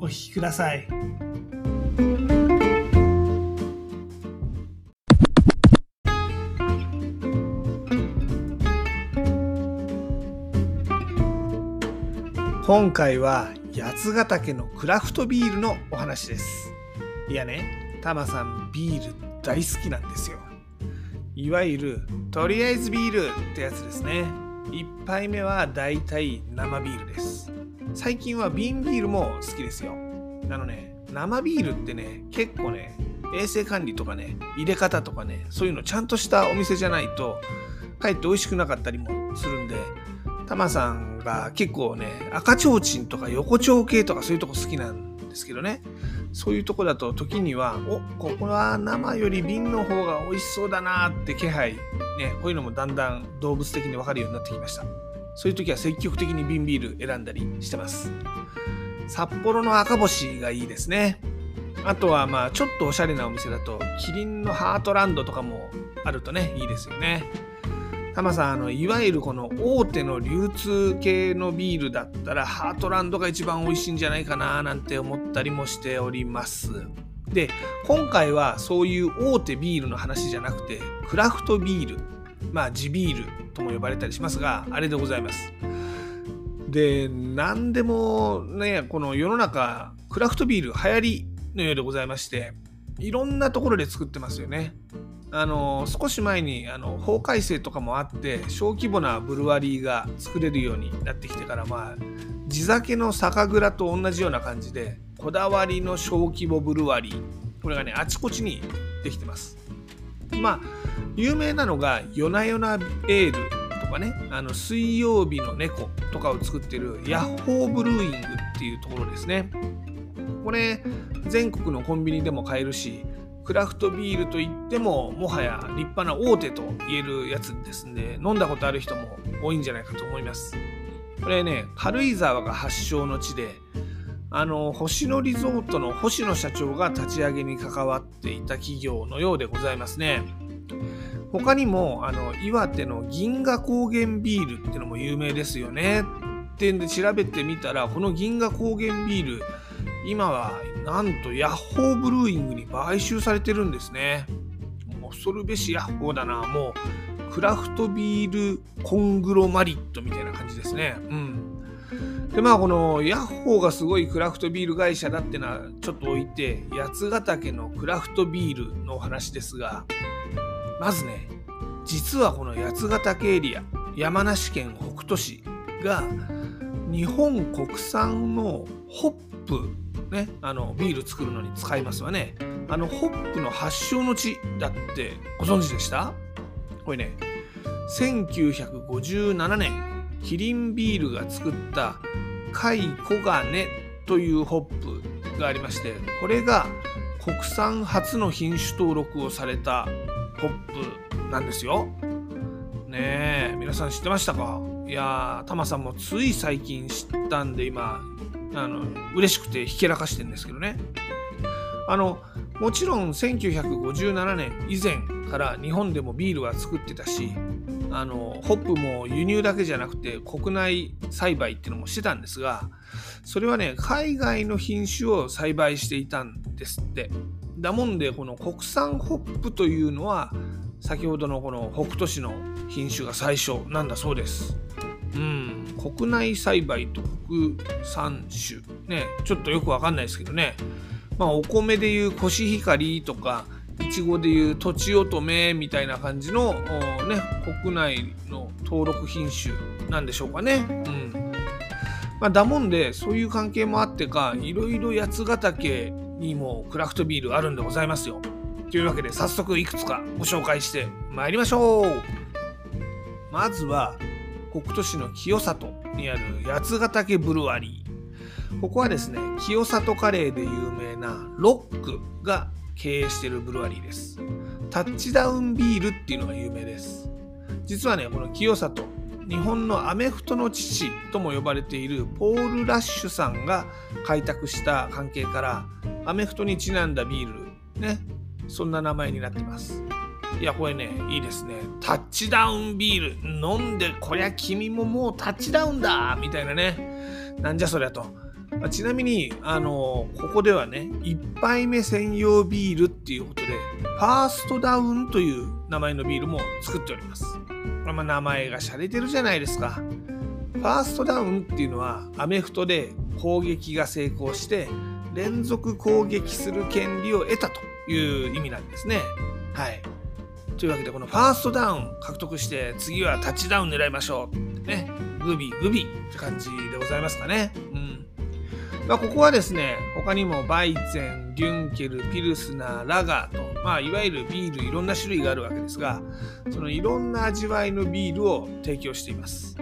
お聞きください。今回は八ヶ岳のクラフトビールのお話です。いやねタマさんビール大好きなんですよ。いわゆるとりあえずビールってやつですね。1杯目はだいたい生ビールです。最近は瓶ビールも好きですよ。あのね生ビールってね結構ね衛生管理とかね入れ方とかねそういうのちゃんとしたお店じゃないとかえって美味しくなかったりもするんでタマさんが結構ね赤ちょうちんとか横丁系とかそういうとこ好きなんですけどね。そういうとこだと時にはおここは生より瓶の方が美味しそうだなって気配ねこういうのもだんだん動物的に分かるようになってきました。そういう時は積極的に瓶ビール選んだりしてます。札幌の赤星がいいですね。あとはまあちょっとおしゃれなお店だとキリンのハートランドとかもあるとねいいですよね。タマさんあのいわゆるこの大手の流通系のビールだったらハートランドが一番美味しいんじゃないかななんて思ったりもしております。で今回はそういう大手ビールの話じゃなくてクラフトビールまあ地ビールとも呼ばれたりしますがあれでございます。で何でもねこの世の中クラフトビール流行りのようでございましていろんなところで作ってますよね。あの少し前にあの法改正とかもあって小規模なブルワリーが作れるようになってきてからまあ地酒の酒蔵と同じような感じでこだわりの小規模ブルワリー。これがねあちこちにできてます。まあ有名なのが「夜な夜なエール」とかねあの水曜日の猫とかを作ってるヤッホーブルーイングっていうところですね。これ全国のコンビニでも買えるしクラフトビールといってももはや立派な大手と言えるやつですんで飲んだことある人も多いんじゃないかと思います。これね軽井沢が発祥の地であの星野リゾートの星野社長が立ち上げに関わっていた企業のようでございますね他にもあの岩手の銀河高原ビールってのも有名ですよねってんで調べてみたらこの銀河高原ビール今はなんとヤッホーブルーイングに買収されてるんですね。恐るべしヤッホーだな。もうクラフトビールコングロマリットみたいな感じですね。うん。でまあこのヤッホーがすごいクラフトビール会社だってのはちょっと置いて八ヶ岳のクラフトビールのお話ですがまずね実はこの八ヶ岳エリア山梨県北杜市が日本国産のホップね、あのビール作るのに使いますわね。あのホップの発祥の地だってご存知でした？これね、1957年、キリンビールが作った貝黄金というホップがありまして、これが国産初の品種登録をされたホップなんですよ。ねえ、皆さん知ってましたか？いやー、タマさんもつい最近知ったんで今あの嬉しくてひけらかしてんですけどねあのもちろん1957年以前から日本でもビールは作ってたしあのホップも輸入だけじゃなくて国内栽培っていうのもしてたんですがそれはね海外の品種を栽培していたんですって。だもんでこの国産ホップというのは先ほどのこの北斗市の品種が最初なんだそうです。うん。国内栽培と国産種。ね。ちょっとよくわかんないですけどね。まあお米でいうコシヒカリとかいちごでいうとちおとめみたいな感じのね国内の登録品種なんでしょうかね。うん。まあだもんでそういう関係もあってかいろいろ八ヶ岳にもクラフトビールあるんでございますよ。というわけで早速いくつかご紹介してまいりましょう。まずは北斗市の清里にある八ヶ岳ブルワリー。ここはですね清里カレーで有名なロックが経営しているブルワリーです。タッチダウンビールっていうのが有名です。実はねこの清里日本のアメフトの父とも呼ばれているポール・ラッシュさんが開拓した関係からアメフトにちなんだビールねそんな名前になってます。いやこれねいいですね。タッチダウンビール。飲んでこりゃ君ももうタッチダウンだみたいなね。なんじゃそりゃと。ちなみにあのここではね1杯目専用ビールっていうことでファーストダウンという名前のビールも作っておりますまあ、名前が洒落てるじゃないですか。ファーストダウンっていうのはアメフトで攻撃が成功して連続攻撃する権利を得たという意味なんですね。はい。というわけでこのファーストダウン獲得して次はタッチダウン狙いましょうってね。グビグビって感じでございますかね。うん。まあ、ここはですね、他にもバイゼン、デュンケル、ピルスナー、ラガーと、まあ、いわゆるビールいろんな種類があるわけですが、そのいろんな味わいのビールを提供しています。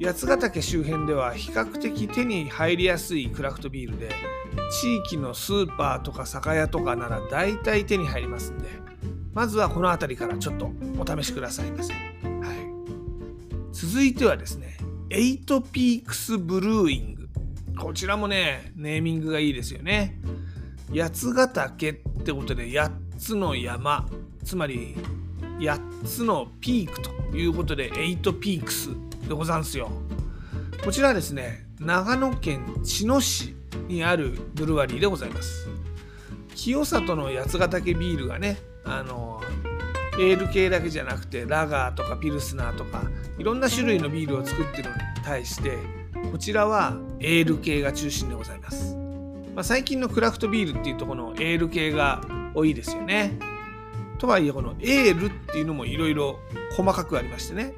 八ヶ岳周辺では比較的手に入りやすいクラフトビールで、地域のスーパーとか酒屋とかなら大体手に入りますんで、まずはこの辺りからちょっとお試しくださいませ。はい、続いてはですね、 Eight Peaks Brewing。こちらもね、ネーミングがいいですよね。八ヶ岳ってことで8つの山、つまり8つのピークということで8ピークスでござんすよ。こちらはですね、長野県茅野市にあるブルワリーでございます。清里の八ヶ岳ビールがね、あの、エール系だけじゃなくてラガーとかピルスナーとかいろんな種類のビールを作ってるのに対してこちらはエール系が中心でございます。まあ、最近のクラフトビールっていうとこのエール系が多いですよね。とはいえこのエールっていうのもいろいろ細かくありましてね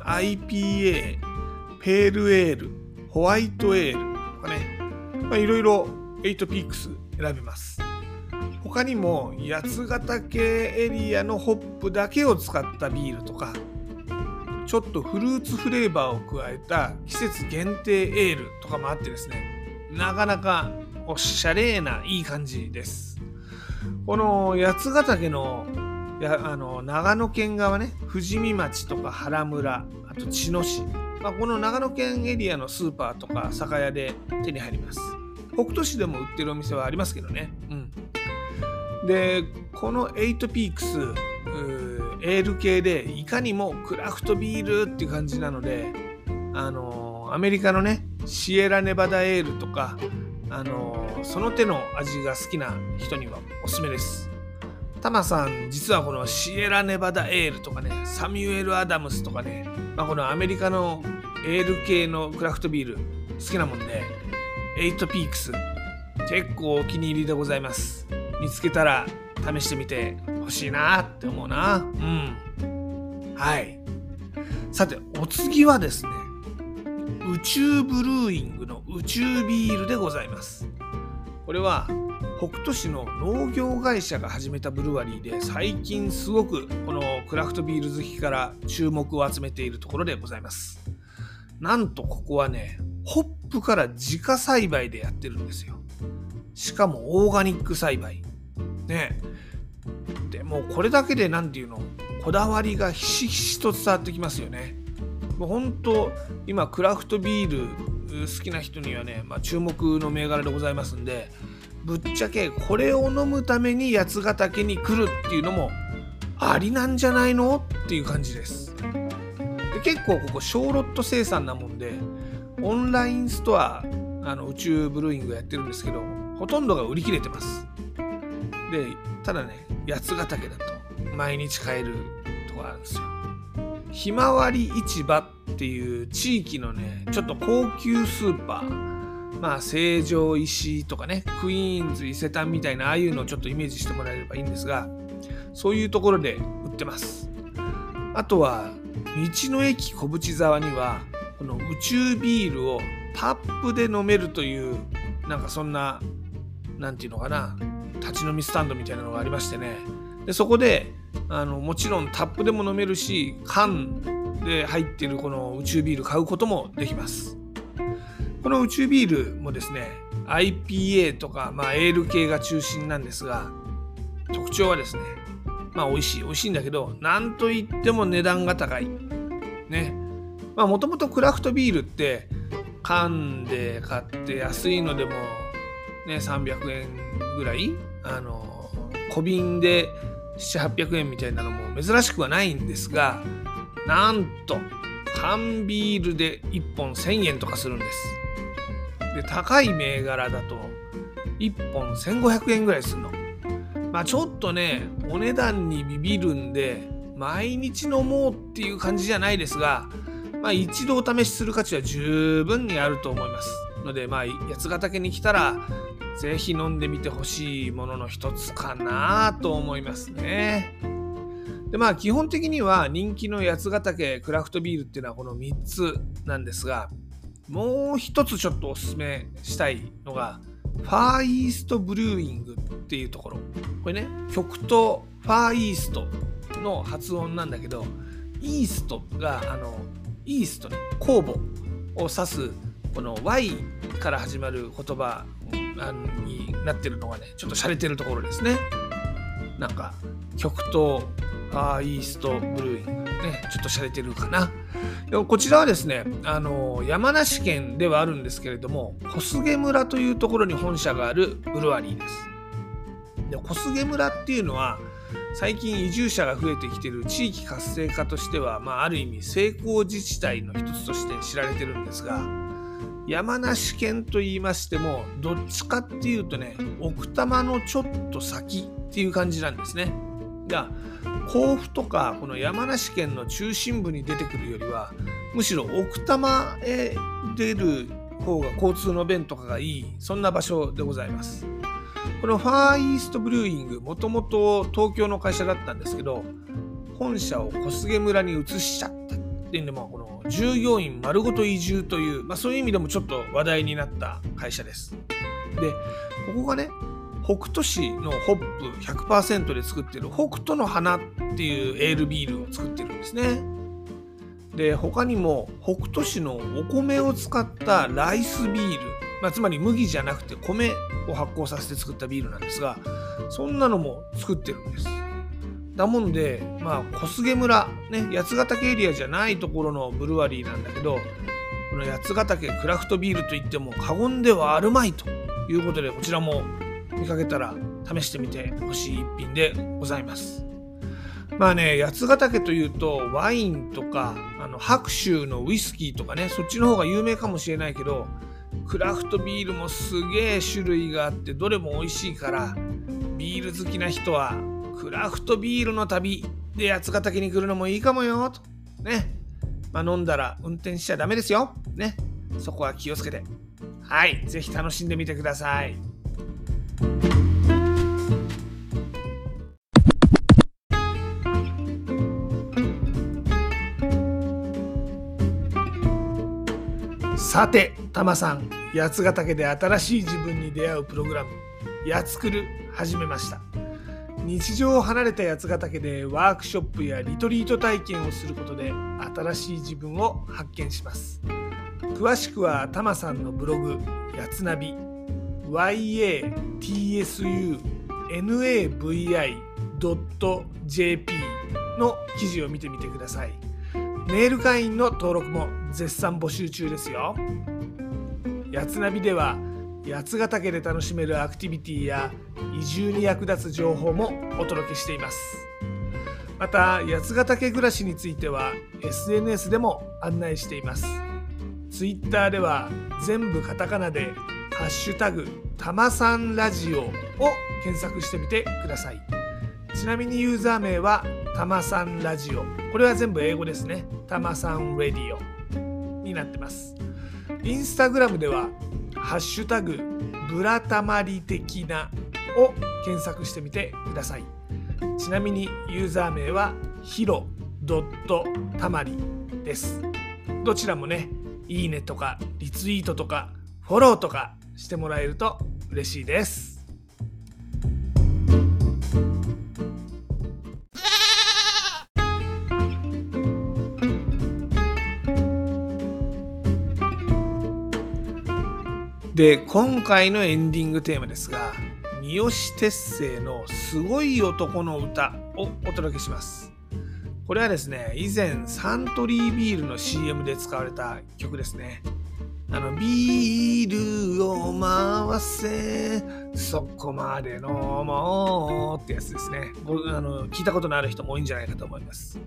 IPA ペールエールホワイトエールとかねいろいろ8ピークス選べます他にも八ヶ岳エリアのホップだけを使ったビールとかちょっとフルーツフレーバーを加えた季節限定エールとかもあってですねなかなかおしゃれないい感じです。この八ヶ岳のやあの長野県側ね富士見町とか原村あと茅野市、まあ、この長野県エリアのスーパーとか酒屋で手に入ります。北斗市でも売ってるお店はありますけどね。うん。でこの8ピークスエール系でいかにもクラフトビールっていう感じなのであのアメリカのねシエラネバダエールとかあのその手の味が好きな人にはおすすめです。タマさん実はこのシエラネバダエールとかねサミュエル・アダムスとかね、まあ、このアメリカのエール系のクラフトビール好きなもんで8ピークス結構お気に入りでございます。見つけたら試してみてほしいなって思うな。うん。はい。さてお次はですね宇宙ブルーイングの宇宙ビールでございます。これは北斗市の農業会社が始めたブルワリーで最近すごくこのクラフトビール好きから注目を集めているところでございます。なんとここはねホップから自家栽培でやってるんですよ。しかもオーガニック栽培。ねでもうこれだけで何て言うのこだわりがひしひしと伝わってきますよね。もう本当今クラフトビール好きな人にはね、まあ、注目の銘柄でございますんでぶっちゃけこれを飲むために八ヶ岳に来るっていうのもありなんじゃないの？っていう感じです。で結構ここ小ロット生産なもんでオンラインストアあの宇宙ブルーイングやってるんですけどほとんどが売り切れてます。でただね八ヶ岳だと毎日買えるとこあるんですよ。ひまわり市場っていう地域のねちょっと高級スーパー。まあ成城石とかねクイーンズ伊勢丹みたいなああいうのをちょっとイメージしてもらえればいいんですがそういうところで売ってます。あとは道の駅小淵沢にはこの宇宙ビールをタップで飲めるというなんかそんな何て言うのかな立ち飲みスタンドみたいなのがありましてね。でそこであのもちろんタップでも飲めるし缶で入ってるこの宇宙ビール買うこともできます。この宇宙ビールもですね IPA とか、まあ、エール系が中心なんですが特徴はですねまあ美味しい美味しいんだけどなんといっても値段が高い。ね。まあもともとクラフトビールって缶で買って安いのでもね300円ぐらいあの小瓶で700800円みたいなのも珍しくはないんですがなんと缶ビールで1本1000円とかするんです。で高い銘柄だと1本1500円ぐらいするの。まあちょっとねお値段にビビるんで毎日飲もうっていう感じじゃないですがまあ一度お試しする価値は十分にあると思います。のでまあ八ヶ岳に来たらぜひ飲んでみてほしいものの一つかなと思いますね。でまあ基本的には人気の八ヶ岳クラフトビールっていうのはこの3つなんですがもう一つちょっとおすすめしたいのがファーイーストブルーイングっていうところこれね極東ファーイーストの発音なんだけどイーストがあのイーストね酵母を指すこの Y から始まる言葉になってるのがねちょっと洒落てるところですね。なんか極東あーイーストブルーイングねちょっと洒落てるかな。こちらはですねあの山梨県ではあるんですけれども小菅村というところに本社があるブルワリーです。で小菅村っていうのは最近移住者が増えてきている地域活性化としては、まあ、ある意味成功自治体の一つとして知られてるんですが山梨県と言いましてもどっちかっていうとね奥多摩のちょっと先っていう感じなんですね。が甲府とかこの山梨県の中心部に出てくるよりはむしろ奥多摩へ出る方が交通の便とかがいいそんな場所でございます。このファーイーストブルーイングもともと東京の会社だったんですけど本社を小菅村に移しちゃったっていうんでもこの従業員丸ごと移住という、まあ、そういう意味でもちょっと話題になった会社です。でここがね北斗市のホップ100%で作ってる北斗の花っていうエールビールを作ってるんですね。で他にも北斗市のお米を使ったライスビール、まあ、つまり麦じゃなくて米を発酵させて作ったビールなんですがそんなのも作ってるんです。だもんで、まあ、小菅村、ね、八ヶ岳エリアじゃないところのブルワリーなんだけど、この八ヶ岳クラフトビールといっても過言ではあるまいということで、こちらも見かけたら試してみてほしい一品でございます。まあね、八ヶ岳というとワインとかあの白州のウイスキーとかねそっちの方が有名かもしれないけどクラフトビールもすげえ種類があってどれも美味しいからビール好きな人はクラフトビールの旅で八ヶ岳に来るのもいいかもよと。ね。まあ、飲んだら運転しちゃダメですよ。ね。そこは気をつけて。はい。ぜひ楽しんでみてください。さて、タマさん、八ヶ岳で新しい自分に出会うプログラム、やつくる始めました。日常を離れた八ヶ岳でワークショップやリトリート体験をすることで新しい自分を発見します。詳しくはタマさんのブログやつナビ yatsunavi.jp の記事を見てみてください。メール会員の登録も絶賛募集中ですよ。やつナビでは八ヶ岳で楽しめるアクティビティや移住に役立つ情報もお届けしています。また八ヶ岳暮らしについては SNS でも案内しています。Twitter では全部カタカナで「ハッシュタグたまさんラジオ」を検索してみてください。ちなみにユーザー名はたまさんラジオ。これは全部英語ですね。たまさんレディオになってます。インスタグラムではハッシュタグブラタマリ的なを検索してみてください。ちなみにユーザー名はヒロドットたまりです。どちらもね、いいねとかリツイートとかフォローとかしてもらえると嬉しいです。で今回のエンディングテーマですが三好哲星の「すごい男の歌」をお届けします。これはですね以前サントリービールの CM で使われた曲ですね。あのビールを回せそこまで飲もうってやつですね。僕あの聞いたことのある人も多いんじゃないかと思います、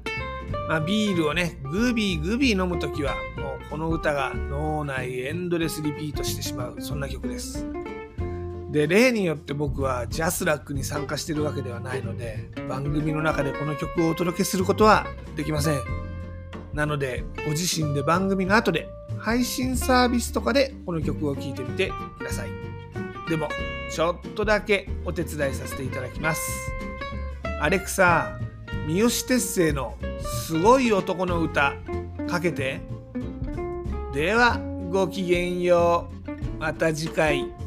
まあ、ビールをねグビグビ飲むときはもうこの歌が脳内エンドレスリピートしてしまうそんな曲です。で例によって僕はジャスラックに参加してるわけではないので番組の中でこの曲をお届けすることはできません。なのでご自身で番組の後で配信サービスとかでこの曲を聴いてみてください。でも、ちょっとだけお手伝いさせていただきます。アレクサ、三好哲星のすごい男の歌かけて。では、ごきげんよう。また次回。